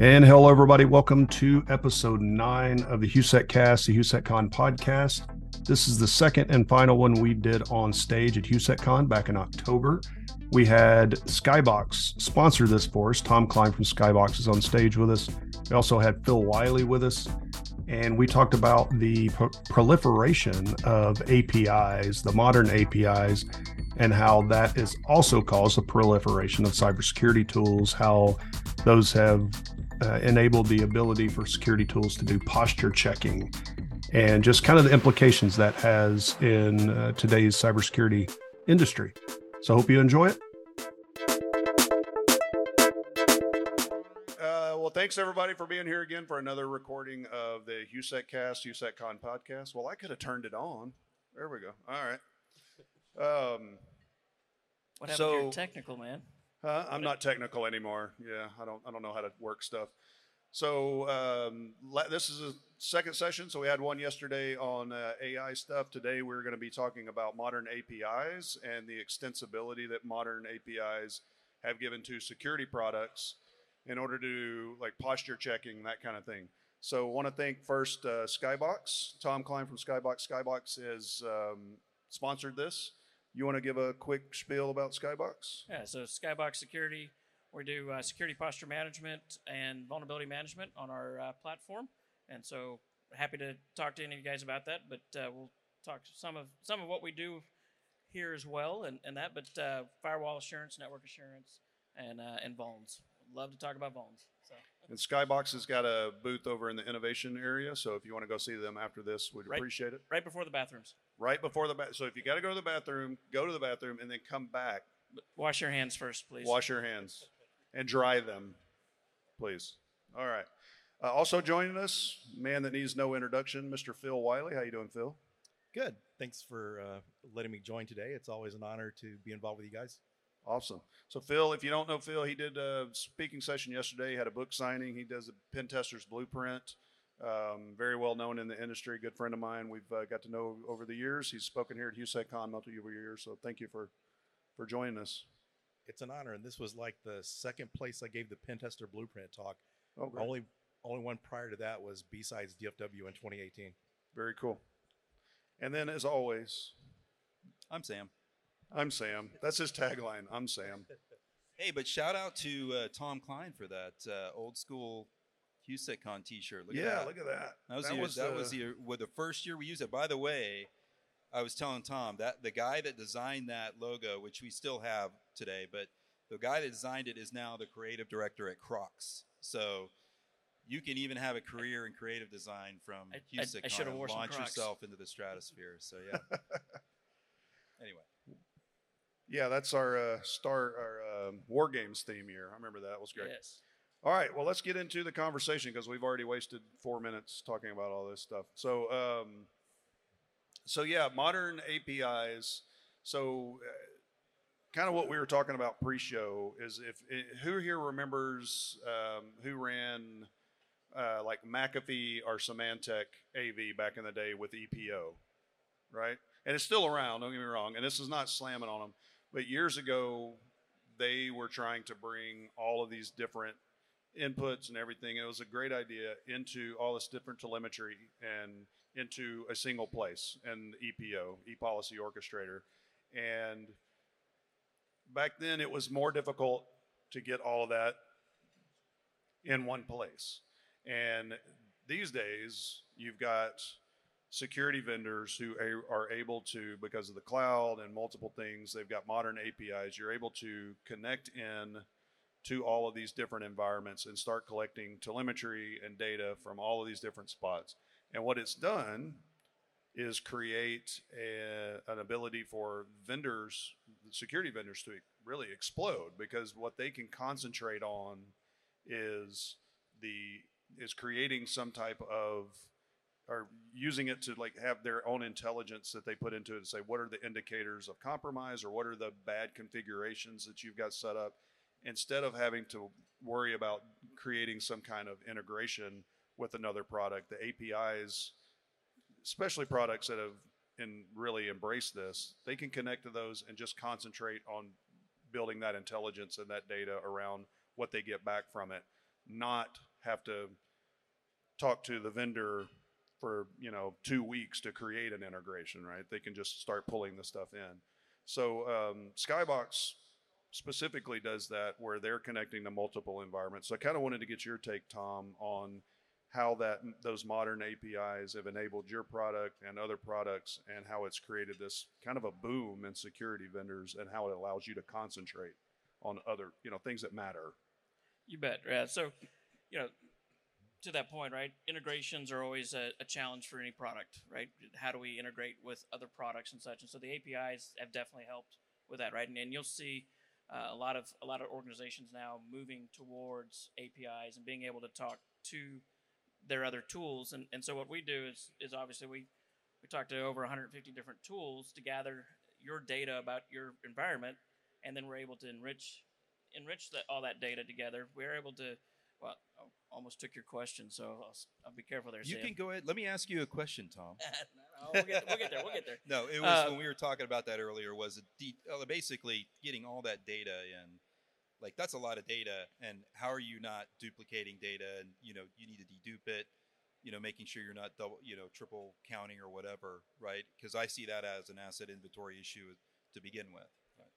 And hello, everybody. Welcome to episode nine of the HUSEC Cast, the HUSECCon podcast. This is the second and final one we did on stage at HUSECCon back in October. We had Skybox sponsor this for us. Tom Cline from Skybox is on stage with us. We also had Phil Wylie with us, and we talked about the pro- proliferation of APIs, the modern APIs, and how that has also caused the proliferation of cybersecurity tools, how those have uh, enabled the ability for security tools to do posture checking, and just kind of the implications that has in uh, today's cybersecurity industry. So, hope you enjoy it. Thanks everybody for being here again for another recording of the HUSEC Cast, HUSECCon podcast. Well, I could have turned it on. There we go. All right. Um, What happened to So- your technical man? Uh, I'm not technical anymore. Yeah, I don't I don't know how to work stuff. So um, la- this is a second session. So we had one yesterday on uh, AI stuff. Today we're going to be talking about modern APIs and the extensibility that modern APIs have given to security products in order to like posture checking that kind of thing. So want to thank first uh, Skybox, Tom Cline from Skybox. Skybox has um, sponsored this. You want to give a quick spiel about Skybox? Yeah, so Skybox Security, we do uh, security posture management and vulnerability management on our uh, platform, and so happy to talk to any of you guys about that. But uh, we'll talk some of some of what we do here as well, and, and that. But uh, firewall assurance, network assurance, and uh, and vulns. Love to talk about vulns. So And Skybox has got a booth over in the innovation area, so if you want to go see them after this, we'd Right. appreciate it. right before the bathrooms, Right before the bath. So if you got to go to the bathroom, go to the bathroom and then come back. wash your hands first, please. Wash your hands and dry them, please. All right. Uh, also joining us, man that needs no introduction, Mr. Phil Wylie. How you doing, Phil? Good. Thanks for uh, letting me join today. It's always an honor to be involved with you guys. Awesome. So Phil, if you don't know Phil, he did a speaking session yesterday. He had a book signing. He does the Pen Tester's Blueprint. Um, very well known in the industry. Good friend of mine. We've uh, got to know over the years. He's spoken here at HUSECCon multiple years. So thank you for for joining us. It's an honor, and this was like the second place I gave the pen tester blueprint talk. Oh, great. Only only one prior to that was B-Sides DFW in 2018. very cool. And then, as always, I'm Sam. I'm Sam. That's his tagline. I'm Sam. Hey, but shout out to uh, Tom Cline for that uh, old school HUSECCon T-shirt. Look yeah, at that. look at that. That was that the, was that the- was the well, the first year we used it. By the way, I was telling Tom that the guy that designed that logo, which we still have today, but the guy that designed it is now the creative director at Crocs. So you can even have a career in creative design from I- I- I should've and launch yourself into the stratosphere. So yeah. Yeah, that's our uh, star our um, war games theme year. I remember that. It was great. Yes. All right, well, let's get into the conversation because we've already wasted four minutes talking about all this stuff. So, um, so yeah, modern APIs. So, uh, kind of what we were talking about pre-show is if eh, who here remembers um, who ran uh, like McAfee or Symantec AV back in the day with EPO, right? And it's still around. Don't get me wrong. And this is not slamming on them, but years ago they were trying to bring all of these different inputs and everything. It was a great idea into all this different telemetry and into a single place and EPO, e-policy orchestrator. And back then it was more difficult to get all of that in one place. And these days you've got security vendors who are able to because of the cloud and multiple things they've got modern apis you're able to connect in to all of these different environments and start collecting telemetry and data from all of these different spots. And what it's done is create a, an ability for vendors security vendors to really explode because what they can concentrate on is the is creating some type of or using it to like have their own intelligence that they put into it to say what are the indicators of compromise or what are the bad configurations that you've got set up? Instead of having to worry about creating some kind of integration with another product the apis especially products that have and really embraced this they can connect to those and just concentrate on building that intelligence and that data around what they get back from it, not have to talk to the vendor for you know two weeks to create an integration, right? They can just start pulling the stuff in. So um, Skybox specifically does that where they're connecting to multiple environments. So I kind of wanted to get your take, Tom, on how that those modern APIs have enabled your product and other products, and how it's created this kind of a boom in security vendors, and how it allows you to concentrate on other you know things that matter. You bet. Yeah. So, you know, to that point, right? Integrations are always a, a, challenge for any product, right? How do we integrate with other products and such? And so the APIs have definitely helped with that, right? And, and you'll see uh, a lot of a lot of organizations now moving towards APIs and being able to talk to their other tools. And, and so what we do is is obviously we we talk to over 150 different tools to gather your data about your environment, and then we're able to enrich enrich that, all that data together. We're able to almost took your question, so I'll, I'll be careful there. You Sam. can go ahead. Let me ask you a question, Tom. no, we'll, get, we'll, get, there. We'll get there. no, it was uh, when we were talking about that earlier. Was de- uh, basically getting all that data in. Like that's a lot of data, and how are you not duplicating data? And you know you need to dedupe it. You know, making sure you're not double, you know, triple counting or whatever, right? Because I see that as an asset inventory issue to begin with. Right?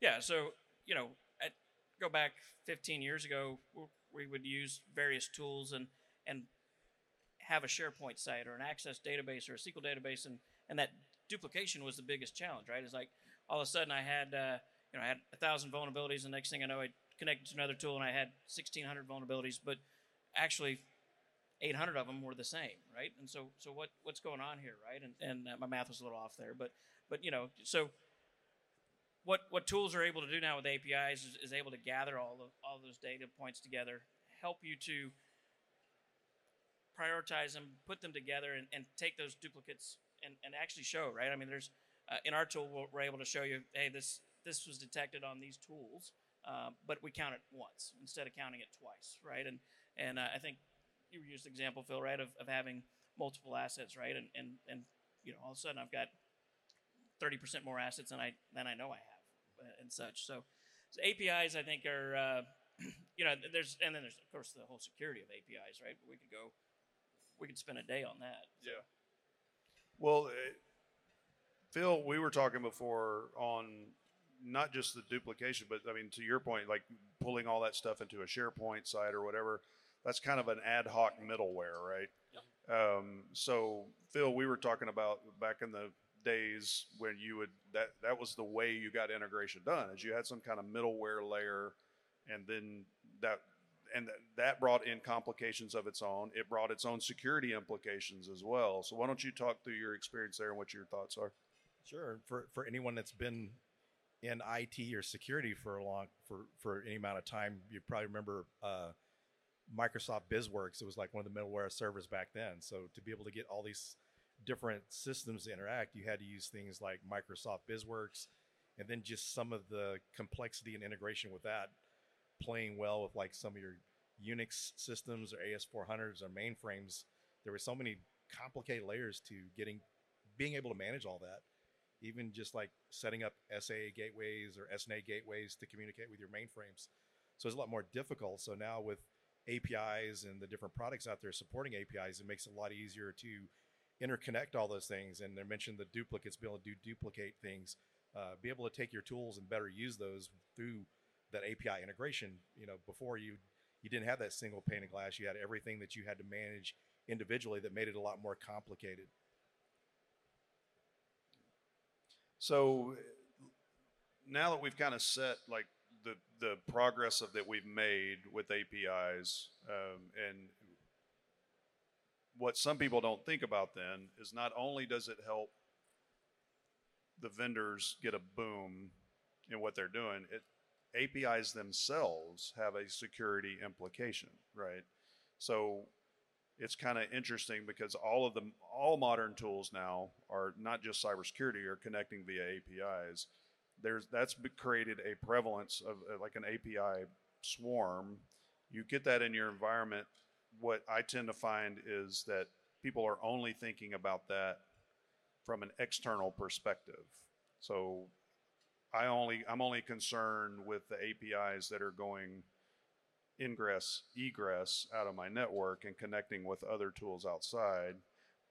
Yeah. So you know, at, go back 15 years ago, we would use various tools and and have a SharePoint site or an Access database or a SQL database, and and that duplication was the biggest challenge, right? It's like all of a sudden I had uh, you know I had a thousand vulnerabilities, and next thing I know I connected to another tool and I had 1,600 vulnerabilities, but actually 800 of them were the same, right? And so so what what's going on here, right? And and uh, my math was a little off there, but but you know so what what tools are able to do now with APIs is, is able to gather all of all those data points together, help you to prioritize them, put them together, and, and take those duplicates and, and actually show right. I mean, there's uh, in our tool we're able to show you, hey, this this was detected on these tools, uh, but we count it once instead of counting it twice, right? And and uh, I think you used the example, Phil, right, of, of having multiple assets, right? And and and you know, all of a sudden I've got 30% more assets than I than I know I have. Uh, and such. So, so APIs, I think, are uh, you know, there's and then there's of course the whole security of APIs, right? We could go, we could spend a day on that. So. Yeah. Well, uh, Phil, we were talking before on not just the duplication, but I mean, to your point, like pulling all that stuff into a SharePoint site or whatever. That's kind of an ad hoc middleware, right? Yeah. Um, so, Phil, we were talking about back in the days when you would that that was the way you got integration done is you had some kind of middleware layer and then that and that brought in complications of its own. It brought its own security implications as well. So why don't you talk through your experience there and what your thoughts are? Sure. For for anyone that's been in IT or security for a long for for any amount of time you probably remember uh, Microsoft BizWorks. It was like one of the middleware servers back then. So to be able to get all these different systems to interact, you had to use things like Microsoft BizWorks, and then just some of the complexity and integration with that, playing well with like some of your Unix systems or AS400s or mainframes. There were so many complicated layers to getting, being able to manage all that. Even just like setting up SAA gateways or SNA gateways to communicate with your mainframes. So it's a lot more difficult. So now with APIs and the different products out there supporting APIs, it makes it a lot easier to interconnect all those things. And they mentioned the duplicates, be able to do duplicate things, uh, be able to take your tools and better use those through that API integration. You know, before you you didn't have that single pane of glass. You had everything that you had to manage individually that made it a lot more complicated. So now that we've kind of set like the the progress of that we've made with APIs um, and what some people don't think about then is not only does it help the vendors get a boom in what they're doing, it APIs themselves have a security implication, right? So it's kind of interesting because all of them, all modern tools now are not just cybersecurity are connecting via APIs. There's that's created a prevalence of like an API swarm. You get that in your environment what I tend to find is that people are only thinking about that from an external perspective. So I only I'm only concerned with the APIs that are going ingress egress out of my network and connecting with other tools outside.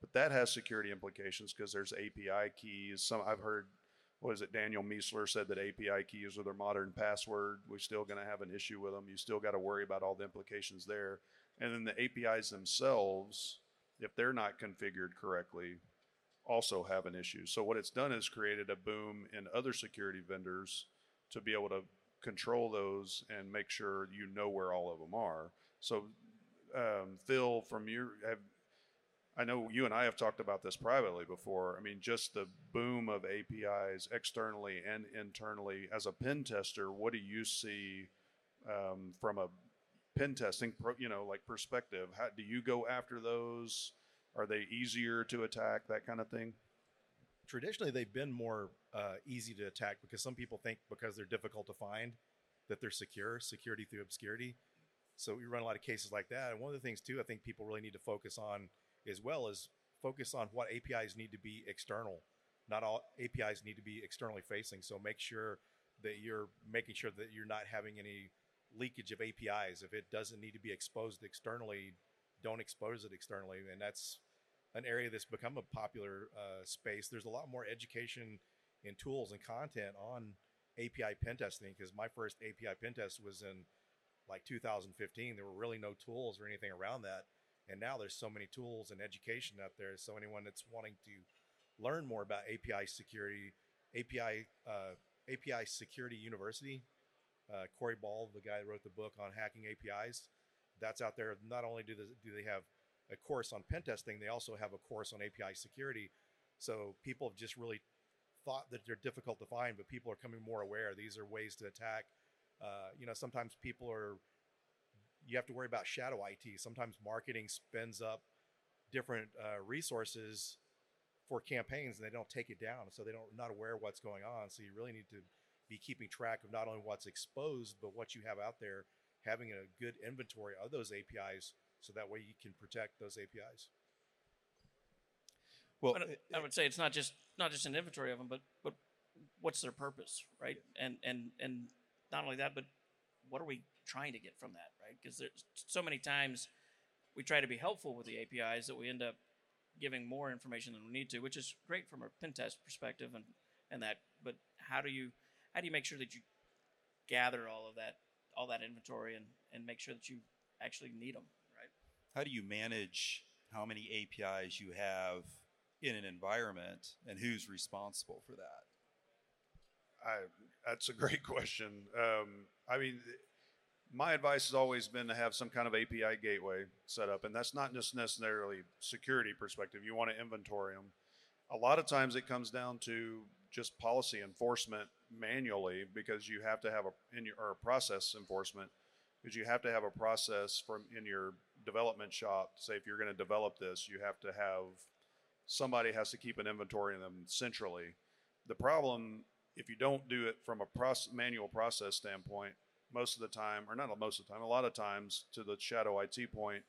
But that has security implications because there's API keys. Some I've heard what is it? Daniel Miessler said that API keys are their modern password. We're still going to have an issue with them. You still got to worry about all the implications there. And then the APIs themselves, if they're not configured correctly, also have an issue. So what it's done is created a boom in other security vendors to be able to control those and make sure you know where all of them are. So um, Phil, from your, have, I know you and I have talked about this privately before. I mean, just the boom of APIs externally and internally. As a pen tester, what do you see um, from a pen testing, you know, like perspective? How do you go after those? Are they easier to attack? That kind of thing. Traditionally, they've been more uh, easy to attack because some people think because they're difficult to find that they're secure, security through obscurity. So we run a lot of cases like that. And one of the things too, I think people really need to focus on as well is focus on what APIs need to be external. Not all APIs need to be externally facing. So make sure that you're making sure that you're not having any leakage of APIs. If it doesn't need to be exposed externally, don't expose it externally. And that's an area that's become a popular uh, space. There's a lot more education and tools and content on API pen testing because my first API pen test was in like 2015. There were really no tools or anything around that. And now there's so many tools and education out there. So anyone that's wanting to learn more about API security, API uh, API Security University, uh, Corey Ball, the guy that wrote the book on hacking APIs, that's out there. Not only do they, do they have a course on pen testing, they also have a course on API security. So people have just really thought that they're difficult to find, but people are coming more aware. These are ways to attack. Uh, you know, sometimes people are you have to worry about shadow IT. Sometimes marketing spends up different uh, resources for campaigns and they don't take it down, so they don't not aware of what's going on. So you really need to be keeping track of not only what's exposed but what you have out there, having a good inventory of those APIs, so that way you can protect those APIs. Well, but I would say it's not just not just an inventory of them, but but what's their purpose, right? And and and not only that, but what are we trying to get from that, right? Because there's so many times we try to be helpful with the APIs that we end up giving more information than we need to, which is great from a pen test perspective and and that. But how do you how do you make sure that you gather all of that all that inventory and and make sure that you actually need them, right? How do you manage how many APIs you have in an environment and who's responsible for that? I, that's a great question. Um, I mean, my advice has always been to have some kind of API gateway set up, and that's not just necessarily security perspective. You want to inventory them. A lot of times it comes down to just policy enforcement manually because you have to have a in your or process enforcement because you have to have a process from in your development shop. Say if you're going to develop this, you have to have somebody has to keep an inventory of them centrally. The problem if you don't do it from a process, manual process standpoint, most of the time, or not most of the time, a lot of times to the shadow IT point,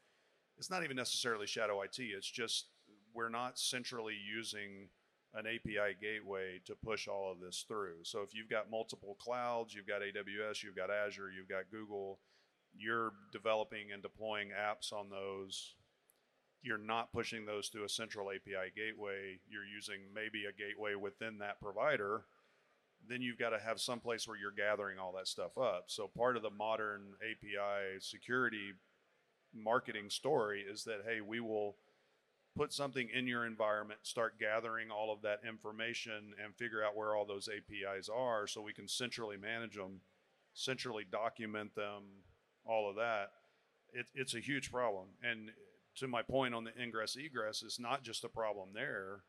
it's not even necessarily shadow IT. It's just we're not centrally using an API gateway to push all of this through. So if you've got multiple clouds, you've got AWS, you've got Azure, you've got Google, you're developing and deploying apps on those. You're not pushing those through a central API gateway. You're using maybe a gateway within that provider then you've got to have some place where you're gathering all that stuff up. So part of the modern API security marketing story is that hey, we will put something in your environment, start gathering all of that information and figure out where all those APIs are so we can centrally manage them, centrally document them, all of that. It, it's a huge problem. And to my point on the ingress egress, it's not just a problem there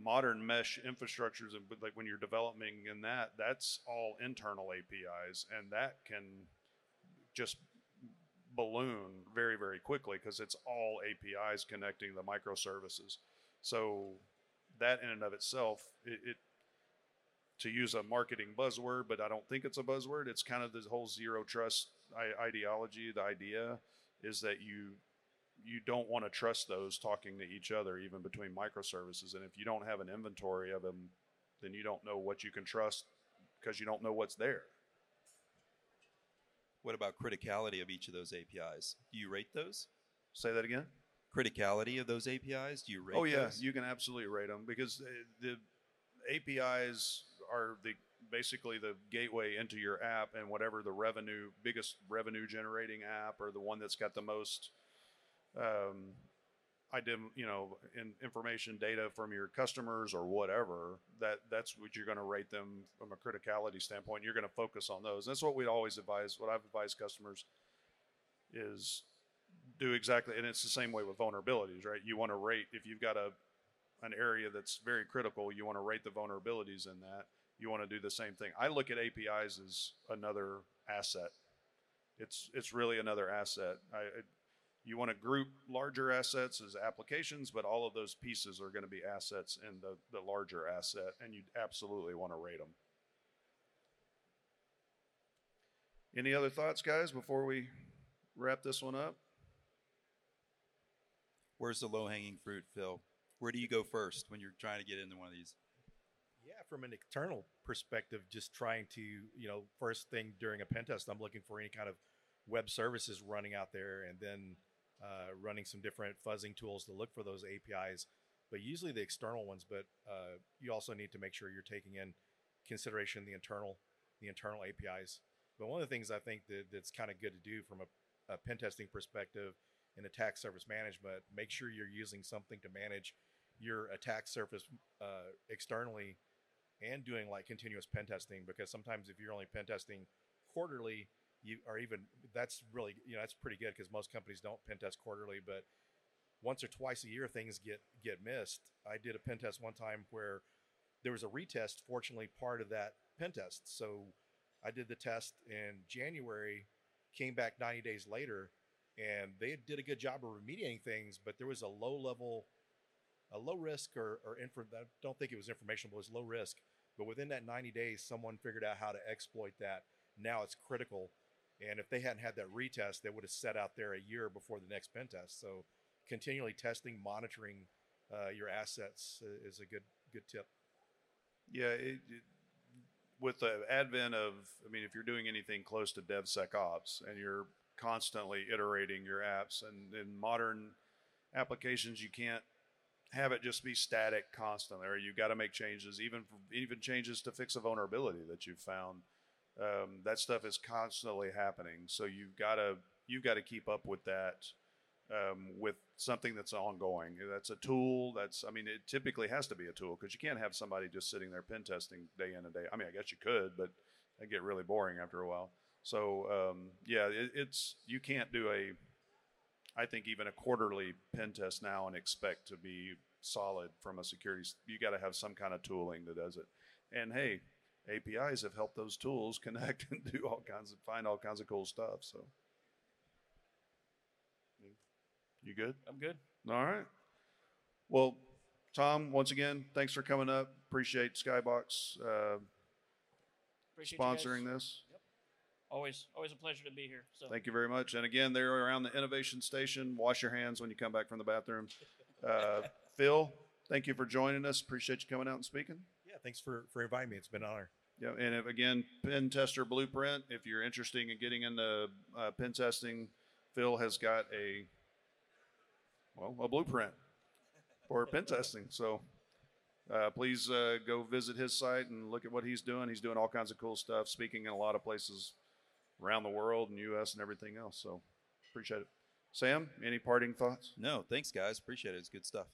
modern mesh infrastructures like when you're developing in that that's all internal apis and that can just balloon very very quickly because it's all apis connecting the microservices so that in and of itself it, it to use a marketing buzzword but i don't think it's a buzzword it's kind of this whole zero trust ideology the idea is that you you don't want to trust those talking to each other, even between microservices. And if you don't have an inventory of them, then you don't know what you can trust because you don't know what's there. What about criticality of each of those APIs? Do you rate those? Say that again. Criticality of those APIs? Do you rate Oh yeah, those? you can absolutely rate them because uh, the APIs are the basically the gateway into your app and whatever the revenue biggest revenue generating app or the one that's got the most um, idem, you know in, information data from your customers or whatever that that's what you're going to rate them from a criticality standpoint. You're going to focus on those. That's what we always advise what i've advised customers is do exactly and it's the same way with vulnerabilities right? You want to rate if you've got a an area that's very critical you want to rate the vulnerabilities in that. You want to do the same thing. I look at apis as another asset. It's it's really another asset. I, you want to group larger assets as applications but all of those pieces are going to be assets in the, the larger asset and you absolutely want to rate them any other thoughts guys before we wrap this one up Where's the low hanging fruit, Phil? Where do you go first when you're trying to get into one of these? Yeah, from an external perspective, just trying to, you know, first thing during a pen test, I'm looking for any kind of web services running out there and then uh, running some different fuzzing tools to look for those APIs, but usually the external ones. But uh, you also need to make sure you're taking in consideration the internal, the internal APIs. But one of the things I think that, that's kind of good to do from a, a pen testing perspective in attack surface management, make sure you're using something to manage your attack surface uh, externally and doing like continuous pen testing because sometimes if you're only pen testing quarterly you or even that's really you know that's pretty good because most companies don't pen test quarterly but once or twice a year things get get missed i did a pen test one time where there was a retest fortunately part of that pen test so i did the test in january came back 90 days later and they did a good job of remediating things but there was a low level a low risk or, or I don't think it was information, but it was low risk. But within that 90 days, someone figured out how to exploit that. Now it's critical. And if they hadn't had that retest, they would have set out there a year before the next pen test. So continually testing, monitoring uh, your assets is a good good tip. Yeah, it, it, with the advent of, I mean, if you're doing anything close to DevSecOps and you're constantly iterating your apps, and in modern applications, you can't have it just be static constantly, or you got to make changes, even even changes to fix a vulnerability that you've found. Um, that stuff is constantly happening, so you've got to you've got to keep up with that um, with something that's ongoing. That's a tool. That's I mean, it typically has to be a tool because you can't have somebody just sitting there pen testing day in and day. I mean, I guess you could, but it get really boring after a while. So um, yeah, it, it's you can't do a I think even a quarterly pen test now and expect to be solid from a security. You got to have some kind of tooling that does it. And hey, APIs have helped those tools connect and do all kinds of find all kinds of cool stuff. So, you good? I'm good. All right. Well, Tom, once again, thanks for coming up. Appreciate Skybox uh, Appreciate sponsoring this. Always, always a pleasure to be here. So Thank you very much. And again, they're around the innovation station. Wash your hands when you come back from the bathroom. Uh, Phil, thank you for joining us. Appreciate you coming out and speaking. Yeah, thanks for, for inviting me. It's been an honor. Yeah, and if, again, Pen Tester Blueprint. If you're interested in getting into uh, pen testing, Phil has got a well a blueprint for pen testing. So uh, please uh, go visit his site and look at what he's doing. He's doing all kinds of cool stuff, speaking in a lot of places around the world and U.S. and everything else. So appreciate it. Sam, any parting thoughts? No, thanks, guys. Appreciate it. It's good stuff.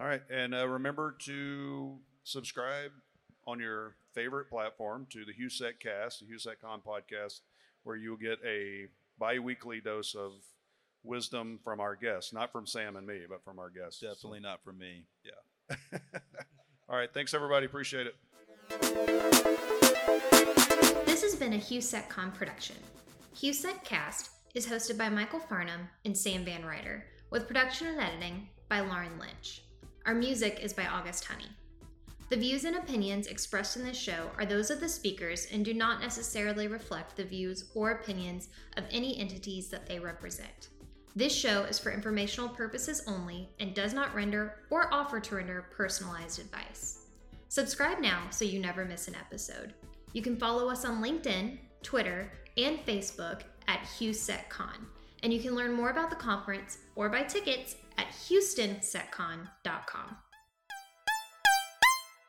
All right, and uh, remember to subscribe on your favorite platform to the HUSEC Cast, the HUSECCon podcast, where you'll get a bi-weekly dose of wisdom from our guests, not from Sam and me, but from our guests. Definitely not from me. Yeah. All right, thanks everybody. Appreciate it. This has been a HuSecCon production. HuSec Cast is hosted by Michael Farnum and Sam Van Ryder, with production and editing by Lauren Lynch. Our music is by August Honey. The views and opinions expressed in this show are those of the speakers and do not necessarily reflect the views or opinions of any entities that they represent. This show is for informational purposes only and does not render or offer to render personalized advice. Subscribe now so you never miss an episode. You can follow us on LinkedIn, Twitter, and Facebook at HouSecCon, and you can learn more about the conference or buy tickets at HoustonSecCon.com.